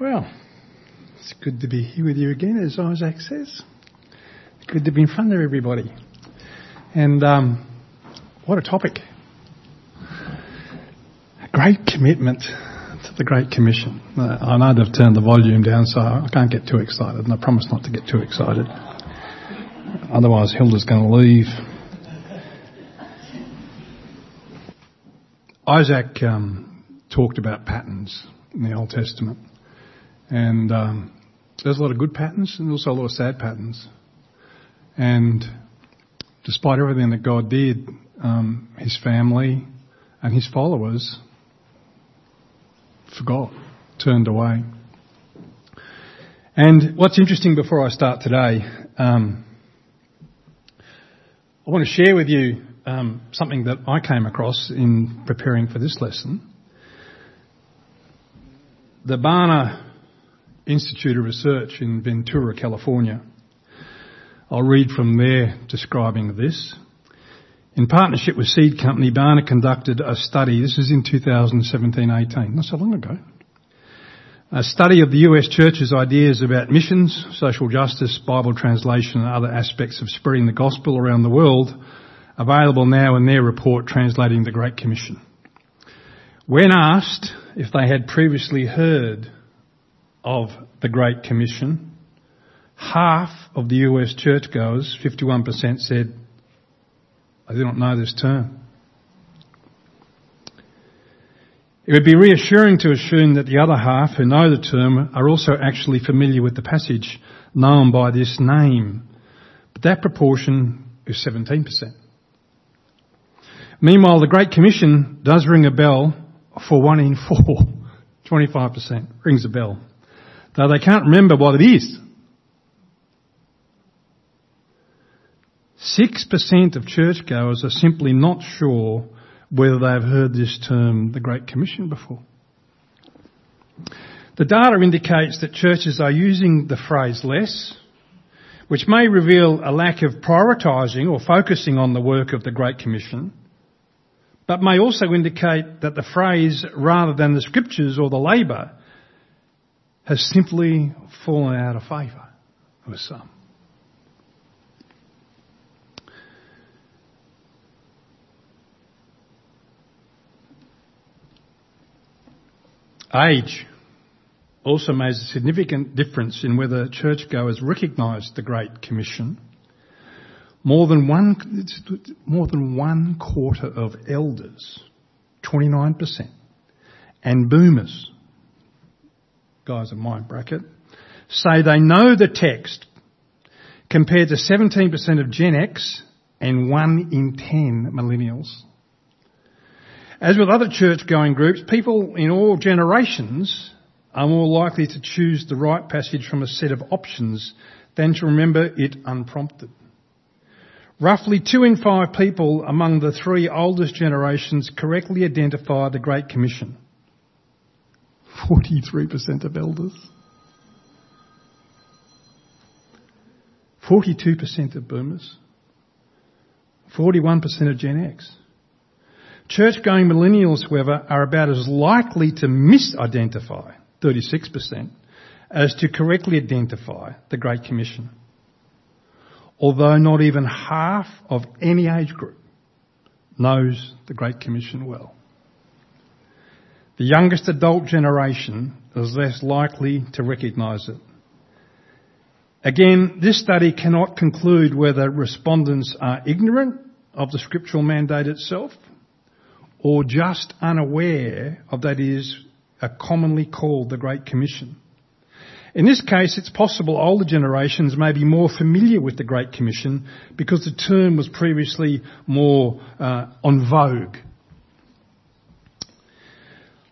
Well, it's good to be here with you again, as Isaac says. Good to be in front of everybody. And um, what a topic. A great commitment to the Great Commission. Uh, I know they've turned the volume down, so I can't get too excited, and I promise not to get too excited. Otherwise, Hilda's going to leave. Isaac um, talked about patterns in the Old Testament. And um, there's a lot of good patterns and also a lot of sad patterns. And despite everything that God did, um, his family and his followers forgot, turned away. And what's interesting before I start today, um, I want to share with you um, something that I came across in preparing for this lesson. The Barna Institute of Research in Ventura, California. I'll read from there describing this. In partnership with Seed Company, Barna conducted a study. This is in 2017-18, not so long ago. A study of the US church's ideas about missions, social justice, Bible translation and other aspects of spreading the gospel around the world, available now in their report translating the Great Commission. When asked if they had previously heard of the Great Commission, half of the US churchgoers, 51%, said, I do not know this term. It would be reassuring to assume that the other half who know the term are also actually familiar with the passage known by this name. But that proportion is 17%. Meanwhile, the Great Commission does ring a bell for one in four. 25% rings a bell though they can't remember what it is. 6% of churchgoers are simply not sure whether they've heard this term, the Great Commission, before. The data indicates that churches are using the phrase less, which may reveal a lack of prioritising or focusing on the work of the Great Commission, but may also indicate that the phrase rather than the scriptures or the labour has simply fallen out of favour with some. Age also makes a significant difference in whether churchgoers recognise the Great Commission. More than one, more than one quarter of elders, 29%, and boomers, guys in my bracket, say they know the text compared to 17% of Gen X and 1 in 10 millennials. As with other church going groups, people in all generations are more likely to choose the right passage from a set of options than to remember it unprompted. Roughly two in five people among the three oldest generations correctly identify the Great Commission. 43% of elders. 42% of boomers. 41% of Gen X. Church-going millennials, however, are about as likely to misidentify, 36%, as to correctly identify the Great Commission. Although not even half of any age group knows the Great Commission well. The youngest adult generation is less likely to recognise it. Again, this study cannot conclude whether respondents are ignorant of the scriptural mandate itself or just unaware of that is commonly called the Great Commission. In this case, it's possible older generations may be more familiar with the Great Commission because the term was previously more uh, on vogue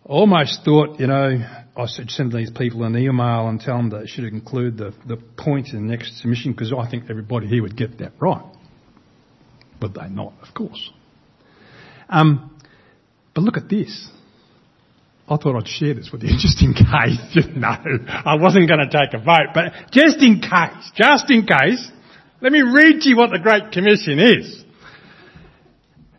almost thought, you know, I should send these people an email and tell them that they should include the, the point in the next submission because I think everybody here would get that right. But they're not, of course. Um, but look at this. I thought I'd share this with you just in case. no, I wasn't going to take a vote, but just in case, just in case, let me read to you what the Great Commission is.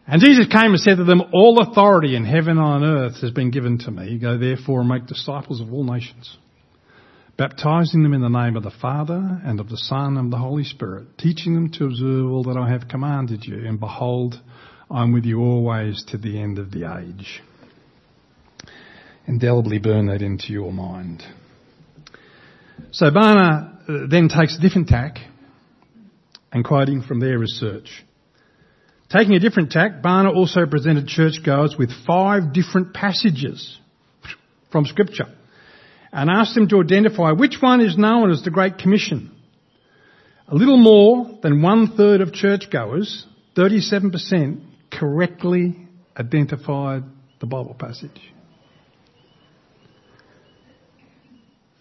And Jesus came and said to them, All authority in heaven and on earth has been given to me. Go therefore and make disciples of all nations, baptizing them in the name of the Father and of the Son and of the Holy Spirit, teaching them to observe all that I have commanded you. And behold, I'm with you always to the end of the age. Indelibly burn that into your mind. So Barna uh, then takes a different tack and quoting from their research. Taking a different tack, Barna also presented churchgoers with five different passages from scripture and asked them to identify which one is known as the Great Commission. A little more than one third of churchgoers, 37%, correctly identified the Bible passage.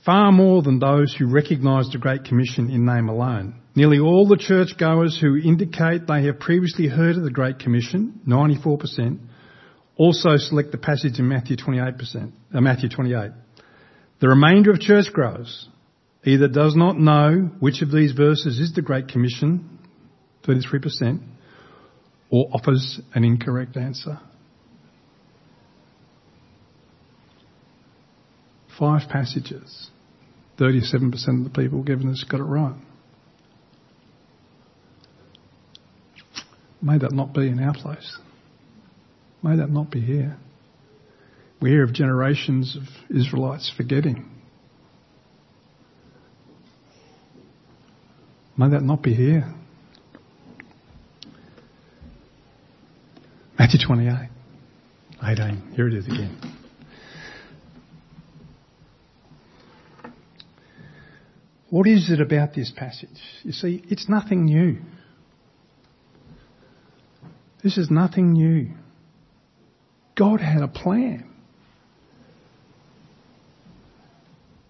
Far more than those who recognised the Great Commission in name alone. Nearly all the churchgoers who indicate they have previously heard of the Great Commission, 94%, also select the passage in Matthew 28%, uh, Matthew 28. The remainder of churchgoers either does not know which of these verses is the Great Commission, 33%, or offers an incorrect answer. Five passages. 37% of the people given us got it right. May that not be in our place. May that not be here. We hear of generations of Israelites forgetting. May that not be here. Matthew 28, 18. Here it is again. What is it about this passage? You see, it's nothing new. This is nothing new. God had a plan.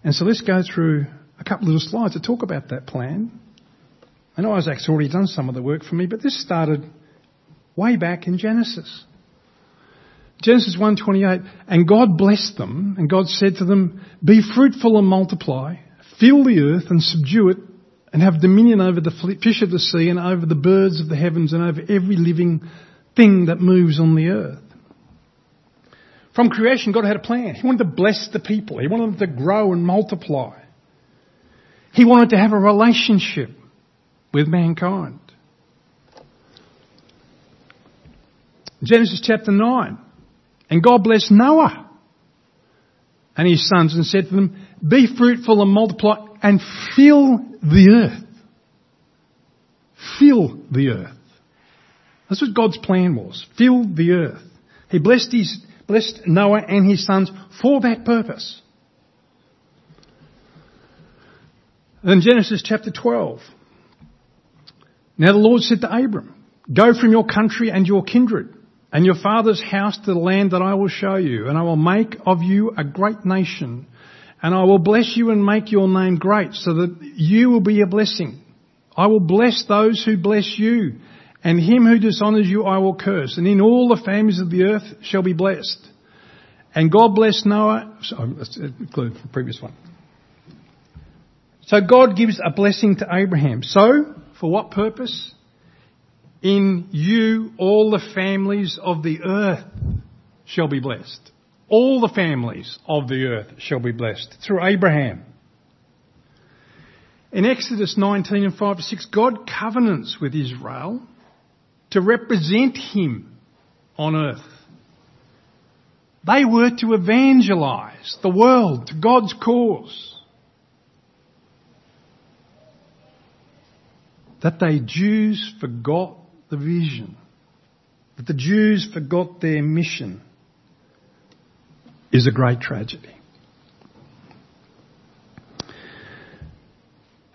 And so let's go through a couple of slides to talk about that plan. I know Isaac's already done some of the work for me, but this started way back in Genesis. Genesis 1:28 and God blessed them and God said to them be fruitful and multiply fill the earth and subdue it and have dominion over the fish of the sea and over the birds of the heavens and over every living thing that moves on the earth. From creation, God had a plan. He wanted to bless the people. He wanted them to grow and multiply. He wanted to have a relationship with mankind. Genesis chapter 9. And God blessed Noah and his sons and said to them, be fruitful and multiply and fill the earth. Fill the earth. That's what God's plan was. Fill the earth. He blessed his, blessed Noah and his sons for that purpose. In Genesis chapter 12. Now the Lord said to Abram, go from your country and your kindred and your father's house to the land that I will show you and I will make of you a great nation and I will bless you and make your name great so that you will be a blessing. I will bless those who bless you and him who dishonors you I will curse, and in all the families of the earth shall be blessed. And God blessed Noah, sorry, let's oh, include the previous one. So God gives a blessing to Abraham. So, for what purpose? In you all the families of the earth shall be blessed. All the families of the earth shall be blessed through Abraham. In Exodus 19 and 5 to 6, God covenants with Israel to represent him on earth. They were to evangelize the world to God's cause. That the Jews forgot the vision. That the Jews forgot their mission is a great tragedy.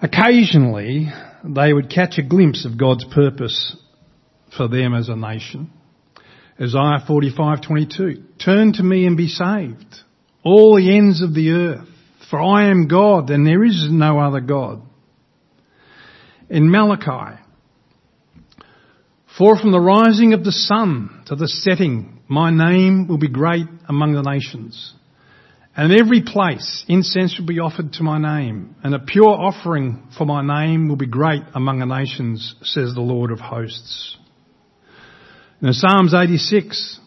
Occasionally, they would catch a glimpse of God's purpose for them as a nation. Isaiah 45:22 Turn to me and be saved all the ends of the earth for I am God and there is no other God. In Malachi For from the rising of the sun to the setting my name will be great among the nations. And in every place incense will be offered to my name, and a pure offering for my name will be great among the nations, says the Lord of hosts. In Psalms 86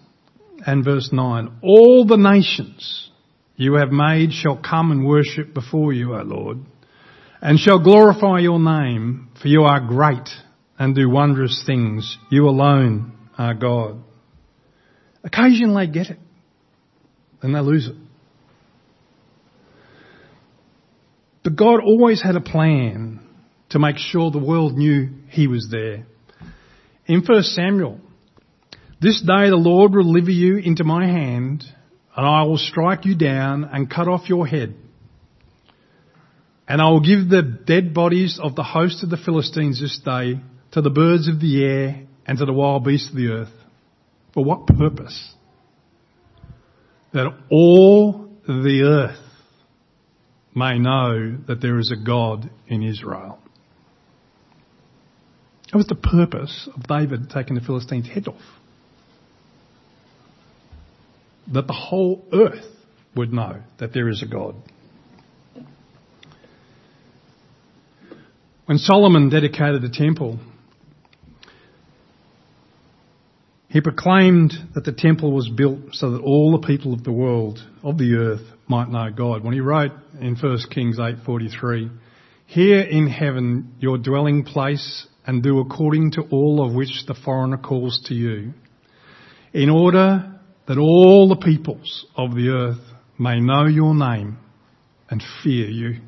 and verse 9, all the nations you have made shall come and worship before you, O Lord, and shall glorify your name, for you are great and do wondrous things. You alone are God. Occasionally they get it, and they lose it. But God always had a plan to make sure the world knew He was there. In 1 Samuel, this day the Lord will deliver you into my hand, and I will strike you down and cut off your head. And I will give the dead bodies of the host of the Philistines this day to the birds of the air and to the wild beasts of the earth. For what purpose? That all the earth may know that there is a God in Israel. That was the purpose of David taking the Philistines' head off. That the whole earth would know that there is a God. When Solomon dedicated the temple, he proclaimed that the temple was built so that all the people of the world, of the earth, might know God. When he wrote in 1 Kings 8:43, "Here in heaven your dwelling place and do according to all of which the foreigner calls to you, in order that all the peoples of the earth may know your name and fear you,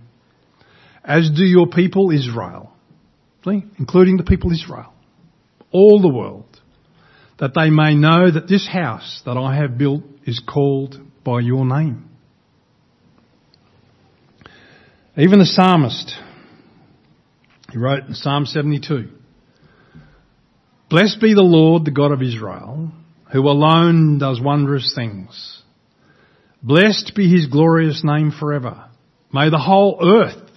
as do your people Israel, see, including the people Israel, all the world, that they may know that this house that I have built is called by your name. Even the psalmist, he wrote in Psalm 72, Blessed be the Lord, the God of Israel, who alone does wondrous things. Blessed be his glorious name forever. May the whole earth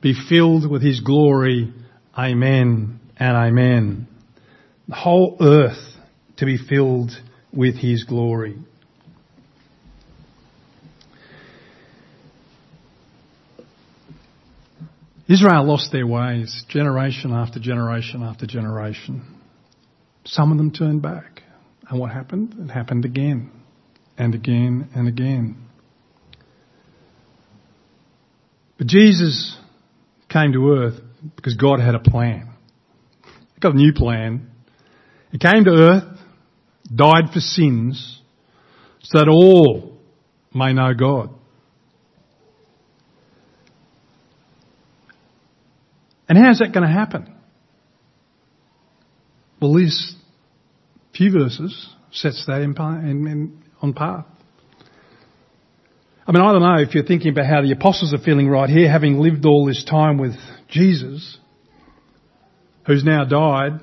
be filled with his glory. Amen and amen. The whole earth to be filled with his glory. Israel lost their ways generation after generation after generation. Some of them turned back. And what happened? It happened again and again and again. But Jesus came to earth because God had a plan. He got a new plan. He came to earth, died for sins, so that all may know God. And how's that going to happen? Well, these few verses sets that in, in, in, on path. I mean, I don't know if you're thinking about how the apostles are feeling right here, having lived all this time with Jesus, who's now died,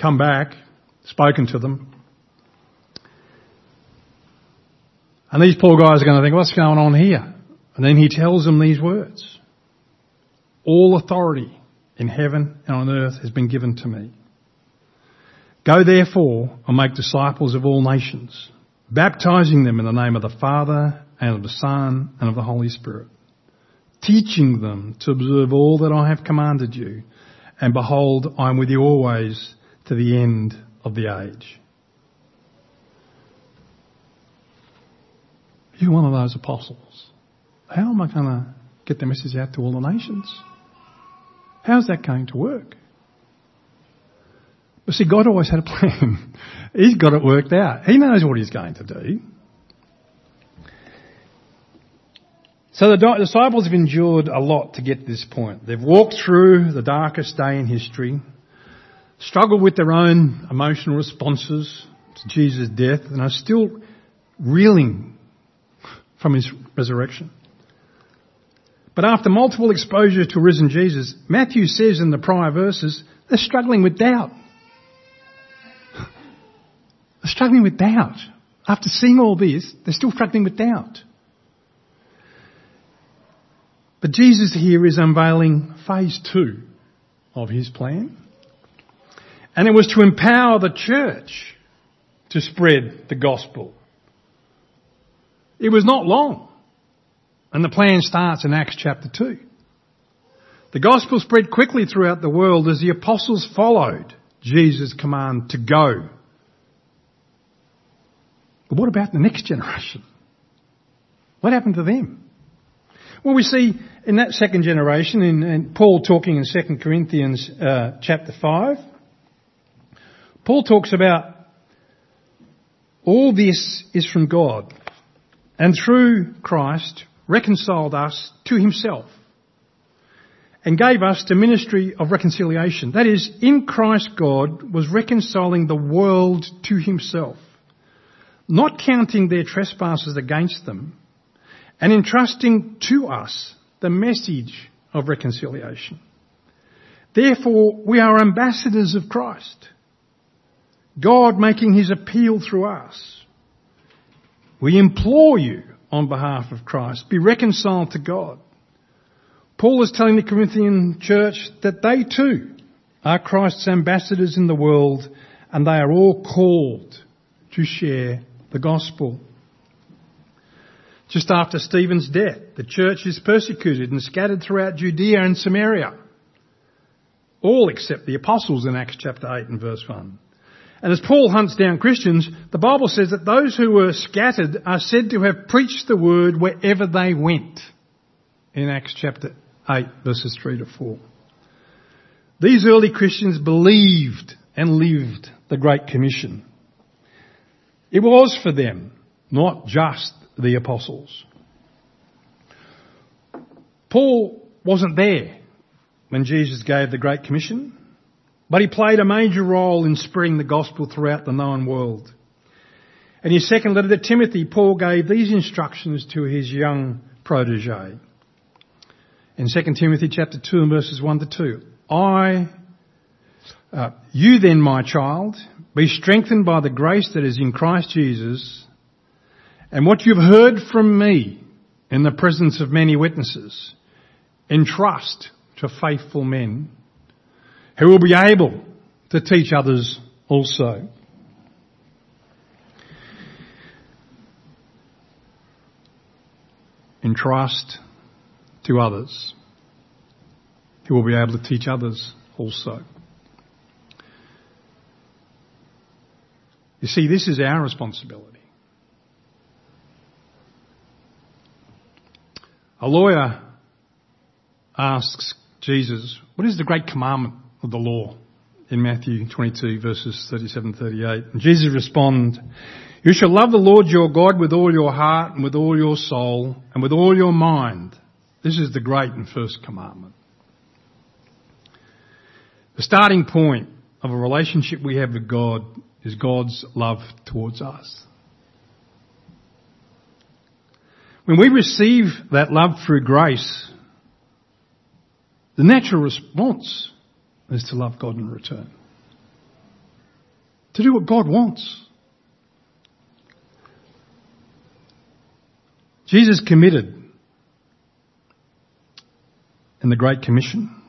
come back, spoken to them. And these poor guys are going to think, what's going on here? And then he tells them these words. All authority in heaven and on earth has been given to me. Go therefore and make disciples of all nations, baptizing them in the name of the Father and of the Son and of the Holy Spirit, teaching them to observe all that I have commanded you. And behold, I am with you always to the end of the age. You're one of those apostles. How am I going to get the message out to all the nations? How's that going to work? See, God always had a plan. he's got it worked out. He knows what he's going to do. So the disciples have endured a lot to get to this point. They've walked through the darkest day in history, struggled with their own emotional responses to Jesus' death, and are still reeling from his resurrection. But after multiple exposures to risen Jesus, Matthew says in the prior verses, they're struggling with doubt. They're struggling with doubt. After seeing all this, they're still struggling with doubt. But Jesus here is unveiling phase two of his plan. And it was to empower the church to spread the gospel. It was not long. And the plan starts in Acts chapter 2. The gospel spread quickly throughout the world as the apostles followed Jesus' command to go. But what about the next generation? What happened to them? Well, we see in that second generation, in, in Paul talking in 2 Corinthians uh, chapter 5, Paul talks about all this is from God and through Christ reconciled us to himself and gave us the ministry of reconciliation. That is, in Christ God was reconciling the world to himself, not counting their trespasses against them, and entrusting to us the message of reconciliation. Therefore, we are ambassadors of Christ. God making his appeal through us. We implore you on behalf of Christ, be reconciled to God. Paul is telling the Corinthian church that they too are Christ's ambassadors in the world and they are all called to share the gospel. Just after Stephen's death, the church is persecuted and scattered throughout Judea and Samaria. All except the apostles in Acts chapter 8 and verse 1. And as Paul hunts down Christians, the Bible says that those who were scattered are said to have preached the word wherever they went. In Acts chapter 8 verses 3 to 4. These early Christians believed and lived the Great Commission. It was for them, not just the apostles. Paul wasn't there when Jesus gave the Great Commission, but he played a major role in spreading the gospel throughout the known world. In his second letter to Timothy, Paul gave these instructions to his young protege in 2 Timothy chapter 2 and verses 1 to 2. I, uh, you then, my child, be strengthened by the grace that is in Christ Jesus, and what you've heard from me in the presence of many witnesses, entrust to faithful men who will be able to teach others also. Entrust to others who will be able to teach others also. You see, this is our responsibility. A lawyer asks Jesus, what is the great commandment of the law? In Matthew 22 verses 37 38. And Jesus responds, you shall love the Lord your God with all your heart and with all your soul and with all your mind this is the great and first commandment. The starting point of a relationship we have with God is God's love towards us. When we receive that love through grace, the natural response is to love God in return. To do what God wants. Jesus committed in the Great Commission.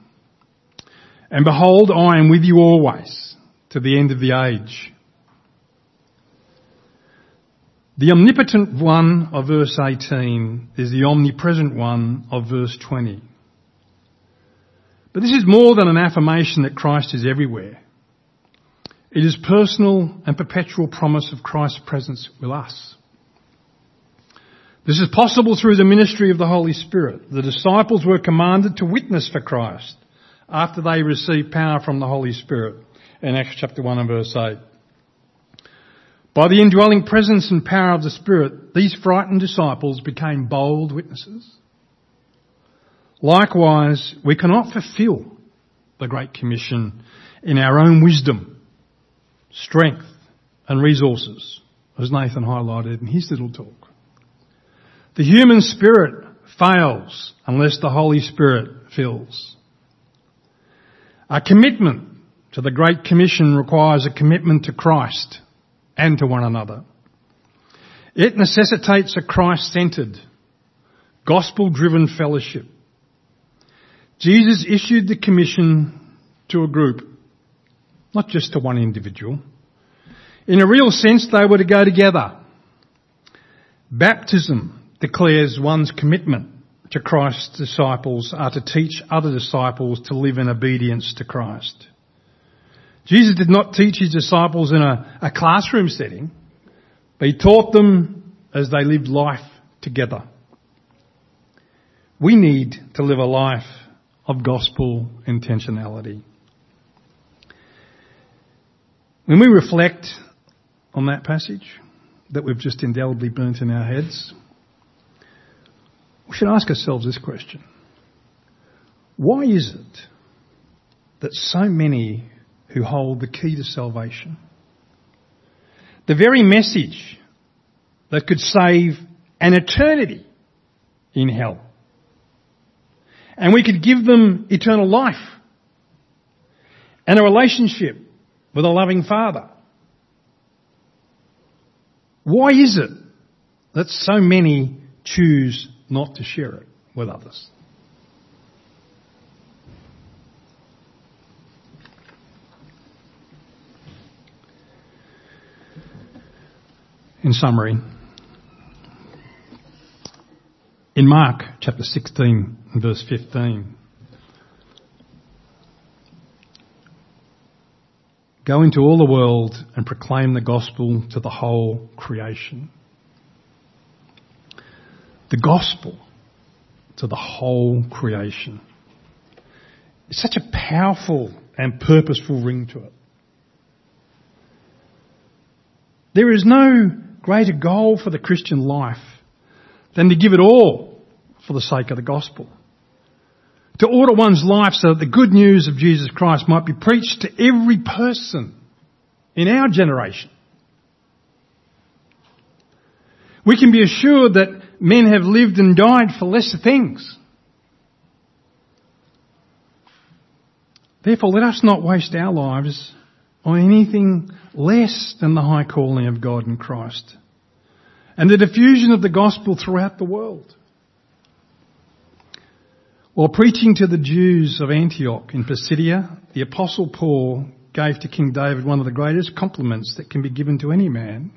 And behold, I am with you always to the end of the age. The omnipotent one of verse 18 is the omnipresent one of verse 20. But this is more than an affirmation that Christ is everywhere. It is personal and perpetual promise of Christ's presence with us. This is possible through the ministry of the Holy Spirit. The disciples were commanded to witness for Christ after they received power from the Holy Spirit in Acts chapter 1 and verse 8. By the indwelling presence and power of the Spirit, these frightened disciples became bold witnesses. Likewise, we cannot fulfill the Great Commission in our own wisdom, strength and resources, as Nathan highlighted in his little talk. The human spirit fails unless the Holy Spirit fills. A commitment to the Great Commission requires a commitment to Christ and to one another. It necessitates a Christ-centered, gospel-driven fellowship. Jesus issued the commission to a group, not just to one individual. In a real sense, they were to go together. Baptism declares one's commitment to Christ's disciples are to teach other disciples to live in obedience to Christ. Jesus did not teach his disciples in a, a classroom setting, but he taught them as they lived life together. We need to live a life of gospel intentionality. When we reflect on that passage that we've just indelibly burnt in our heads, we should ask ourselves this question. Why is it that so many who hold the key to salvation, the very message that could save an eternity in hell, and we could give them eternal life and a relationship with a loving Father. Why is it that so many choose not to share it with others? In summary, in Mark chapter 16 and verse 15, Go into all the world and proclaim the gospel to the whole creation. The gospel to the whole creation. It's such a powerful and purposeful ring to it. There is no greater goal for the Christian life than to give it all for the sake of the gospel to order one's life so that the good news of Jesus Christ might be preached to every person in our generation. We can be assured that men have lived and died for lesser things. Therefore, let us not waste our lives on anything less than the high calling of God in Christ and the diffusion of the gospel throughout the world. While preaching to the Jews of Antioch in Pisidia, the apostle Paul gave to King David one of the greatest compliments that can be given to any man.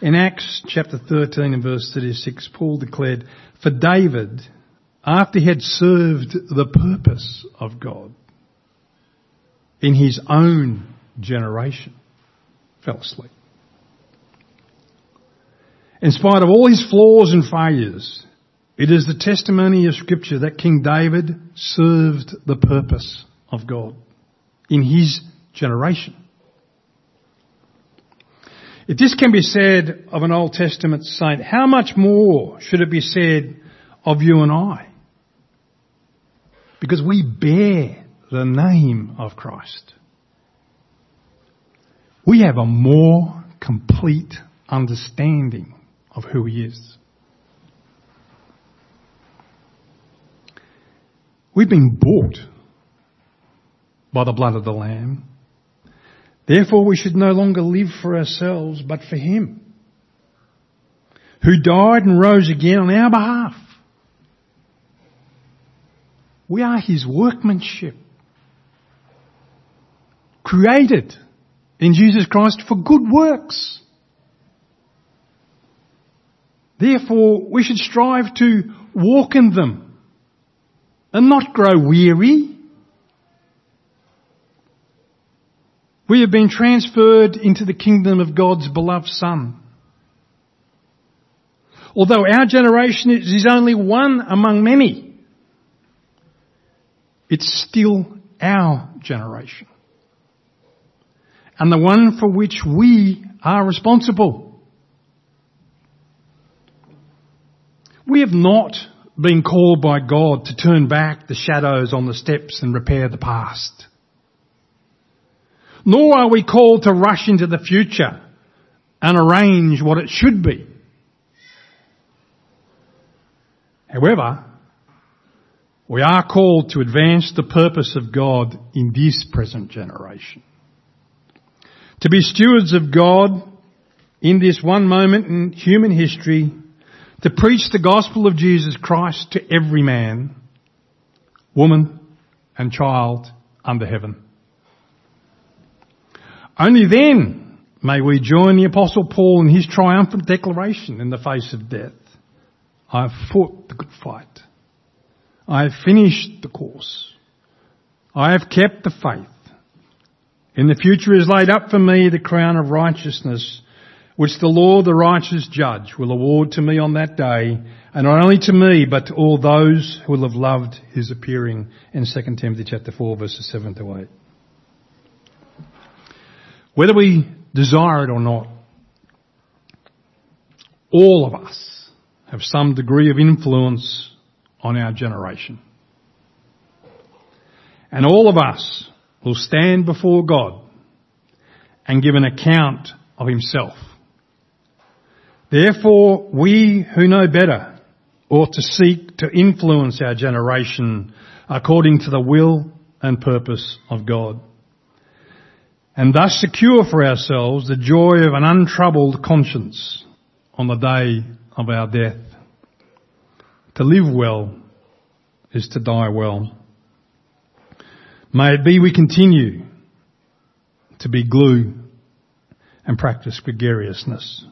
In Acts chapter 13 and verse 36, Paul declared, for David, after he had served the purpose of God in his own generation, fell asleep. In spite of all his flaws and failures, it is the testimony of scripture that King David served the purpose of God in his generation. If this can be said of an Old Testament saint, how much more should it be said of you and I? Because we bear the name of Christ. We have a more complete understanding of who he is. We've been bought by the blood of the Lamb. Therefore we should no longer live for ourselves, but for Him, who died and rose again on our behalf. We are His workmanship, created in Jesus Christ for good works. Therefore, we should strive to walk in them and not grow weary. We have been transferred into the kingdom of God's beloved Son. Although our generation is only one among many, it's still our generation. And the one for which we are responsible. We have not been called by God to turn back the shadows on the steps and repair the past. Nor are we called to rush into the future and arrange what it should be. However, we are called to advance the purpose of God in this present generation. To be stewards of God in this one moment in human history to preach the gospel of Jesus Christ to every man, woman and child under heaven. Only then may we join the apostle Paul in his triumphant declaration in the face of death. I have fought the good fight. I have finished the course. I have kept the faith. In the future is laid up for me the crown of righteousness, which the Lord, the righteous judge, will award to me on that day, and not only to me, but to all those who will have loved his appearing in 2 Timothy chapter 4 verses 7 to 8. Whether we desire it or not, all of us have some degree of influence on our generation. And all of us will stand before God and give an account of himself. Therefore, we who know better ought to seek to influence our generation according to the will and purpose of God. And thus secure for ourselves the joy of an untroubled conscience on the day of our death. To live well is to die well. May it be we continue to be glue and practice gregariousness.